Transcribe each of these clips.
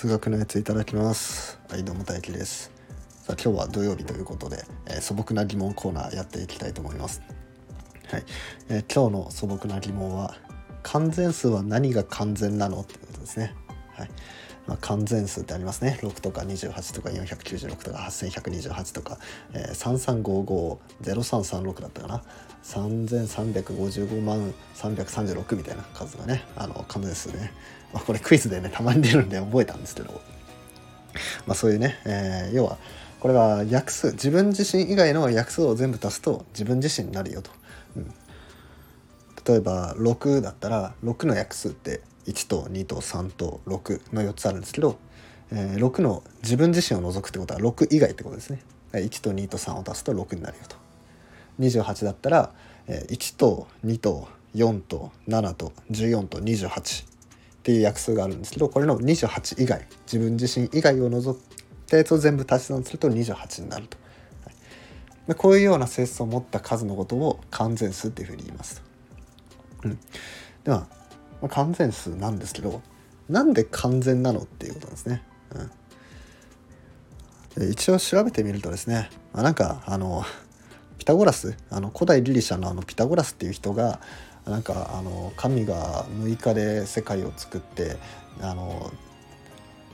数学のやついただきます。はいどうも大輝です。さあ今日は土曜日ということで、えー、素朴な疑問コーナーやっていきたいと思います。はい、えー、今日の素朴な疑問は完全数は何が完全なの？ってことですね。はい。まあ、完全数ってありますね。6とか28とか496とか8128とか、えー、33550336だったかな。3355万336みたいな数がねあの完全数ね、まあ、これクイズでねたまに出るんで覚えたんですけど、まあ、そういうね、えー、要はこれは約数自分自身以外の約数を全部足すと自分自身になるよと、うん、例えば6だったら6の約数って1と2と3と6の4つあるんですけど、えー、6の自分自身を除くってことは6以外ってことですね。1と2と3を足すと6になるよと。28だったら1と2と4と7と14と28っていう約数があるんですけどこれの28以外自分自身以外を除いたやつを全部足し算すると28になると、はい、こういうような性質を持った数のことを完全数っていうふうに言います。うん、ではまあ、完全数なんですけどなんで完全なのっていうことなんですね。うん、一応調べてみるとですね、まあ、なんかあのピタゴラスあの古代ギリシャのあのピタゴラスっていう人がなんかあの神が6日で世界を作ってあの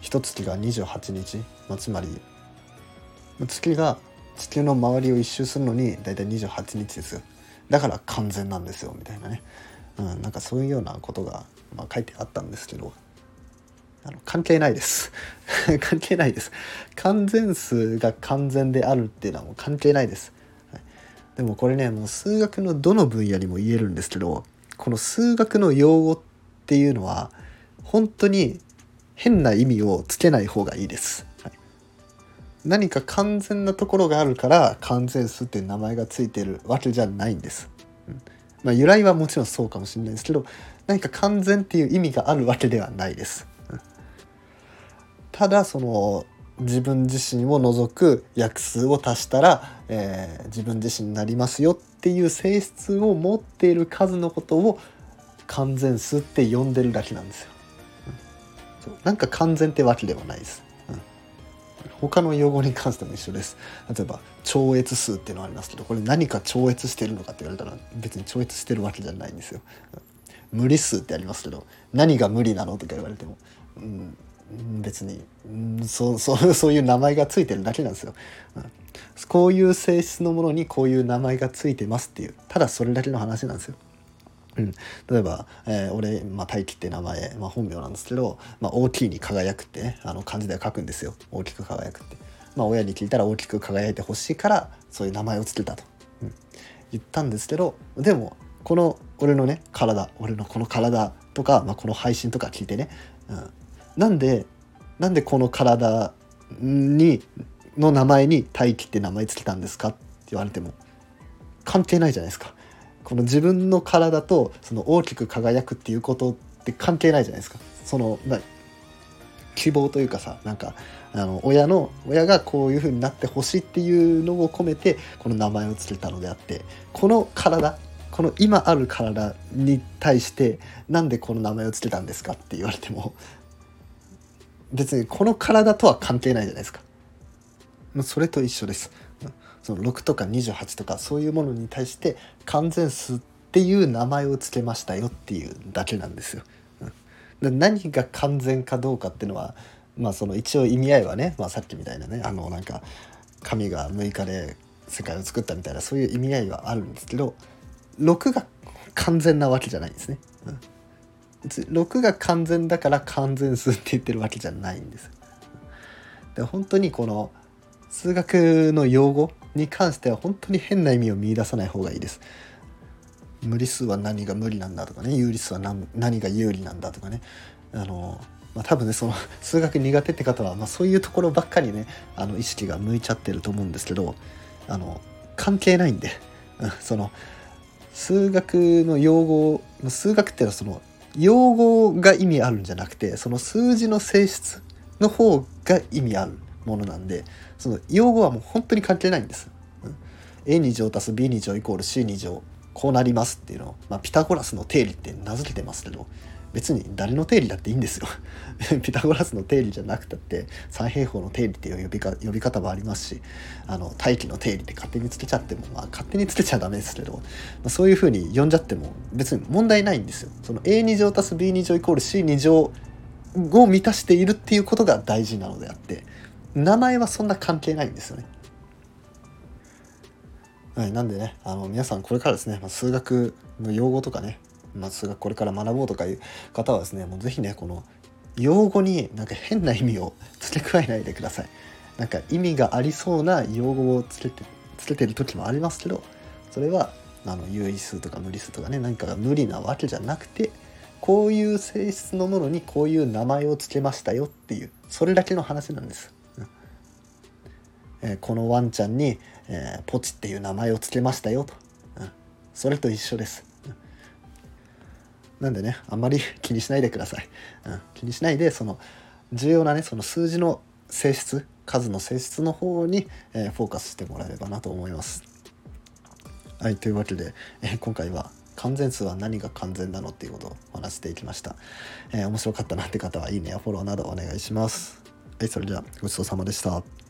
一月が28日、まあ、つまり月が地球の周りを一周するのに大体28日ですよ。だから完全なんですよみたいなね。うん、なんかそういうようなことが、まあ、書いてあったんですけどあの関係ないです。関係ないです。完全数が完全であるっていうのはもう関係ないです、はい、でもこれねもう数学のどの分野にも言えるんですけどこの数学の用語っていうのは本当に変な意味をつけない方がいいです、はい、何か完全なところがあるから完全数っていう名前がついてるわけじゃないんです、うん。まあ、由来はもちろんそうかもしれないですけど何か完全っていう意味があるわけではないです。ただその自分自身を除く約数を足したら、えー、自分自身になりますよっていう性質を持っている数のことを完全数って呼んでるだけなんですよ。う、なんか完全ってわけではないです。他の用語に関しても一緒です。例えば超越数っていうのがありますけどこれ何か超越してるのかって言われたら別に超越してるわけじゃないんですよ。無理数ってありますけど何が無理なのとか言われても、うん、別に、うん、そうそう そういう名前がついてるだけなんですよ、うん、こういう性質のものにこういう名前がついてますっていうただそれだけの話なんですよ。うん、例えば、えー、俺、まあ、大輝って名前、まあ、本名なんですけど、まあ、大きいに輝くってねあの漢字では書くんですよ。大きく輝くって。まあ、親に聞いたら大きく輝いてほしいからそういう名前を付けたと、うん、言ったんですけどでもこの俺のね体俺のこの体とか、まあ、この配信とか聞いてね、うん、なんでなんでこの体にの名前に大輝って名前付けたんですかって言われても関係ないじゃないですか。この自分の体とその大きく輝くっていうことって関係ないじゃないですか。その希望というかさなんかあの親の親がこういう風になってほしいっていうのを込めてこの名前を付けたのであってこの体この今ある体に対してなんでこの名前を付けたんですかって言われても別にこの体とは関係ないじゃないですか。それと一緒です。その6とか28とかそういうものに対して完全数っていう名前を付けましたよっていうだけなんですよ。うん、何が完全かどうかっていうのはまあその一応意味合いはね、まあ、さっきみたいなねあのなんか神が6日で世界を作ったみたいなそういう意味合いはあるんですけど6が完全なわけじゃないんですね。うん、6が完全だから完全数って言ってるわけじゃないんです。で本当にこの数学の用語に関しては本当に変な意味を見出さない方がいいです。無理数は何が無理なんだとかね。有理数は何何が有利なんだとかね。あの、まあ、多分ねその数学苦手って方は、まあ、そういうところばっかりねあの意識が向いちゃってると思うんですけどあの関係ないんで、うん、その数学の用語数学っていうのはその用語が意味あるんじゃなくてその数字の性質の方が意味ある。ものなんでその用語はもう本当に関係ないんです。うん、A2 乗足す b 2乗イコール c 2乗こうなりますっていうのを、まあ、ピタゴラスの定理って名付けてますけど別に誰の定理だっていいんですよ。ピタゴラスの定理じゃなくたって三平方の定理っていう呼びか呼び方もありますしあの大気の定理って勝手につけちゃってもまあ勝手につけちゃダメですけど、まあ、そういうふうに呼んじゃっても別に問題ないんですよ。その a2 乗足す b2 乗イコール c2 乗を満たしているっていうことが大事なのであって名前はそんな関係ないんですよねはい、なんでねあの皆さんこれからですね、ま、数学の用語とかね、まあ、数学これから学ぼうとかいう方はですねもう是非ねこの用語になんか変な意味を付け加えないでください。なんか意味がありそうな用語をつけてつけてる時もありますけどそれはあの有意数とか無理数とかね何かが無理なわけじゃなくてこういう性質のものにこういう名前を付けましたよっていうそれだけの話なんです。え、このワンちゃんに、えー、ポチっていう名前を付けましたよと、うん、それと一緒です、うん、なんでねあんまり 気にしないでください、うん、気にしないでその重要なねその数字の性質数の性質の方に、えー、フォーカスしてもらえればなと思います。はいというわけで、えー、今回は完全数は何が完全なのっていうことをお話していきました、えー、面白かったなって方はいいねやフォローなどお願いします。はいそれではごちそうさまでした。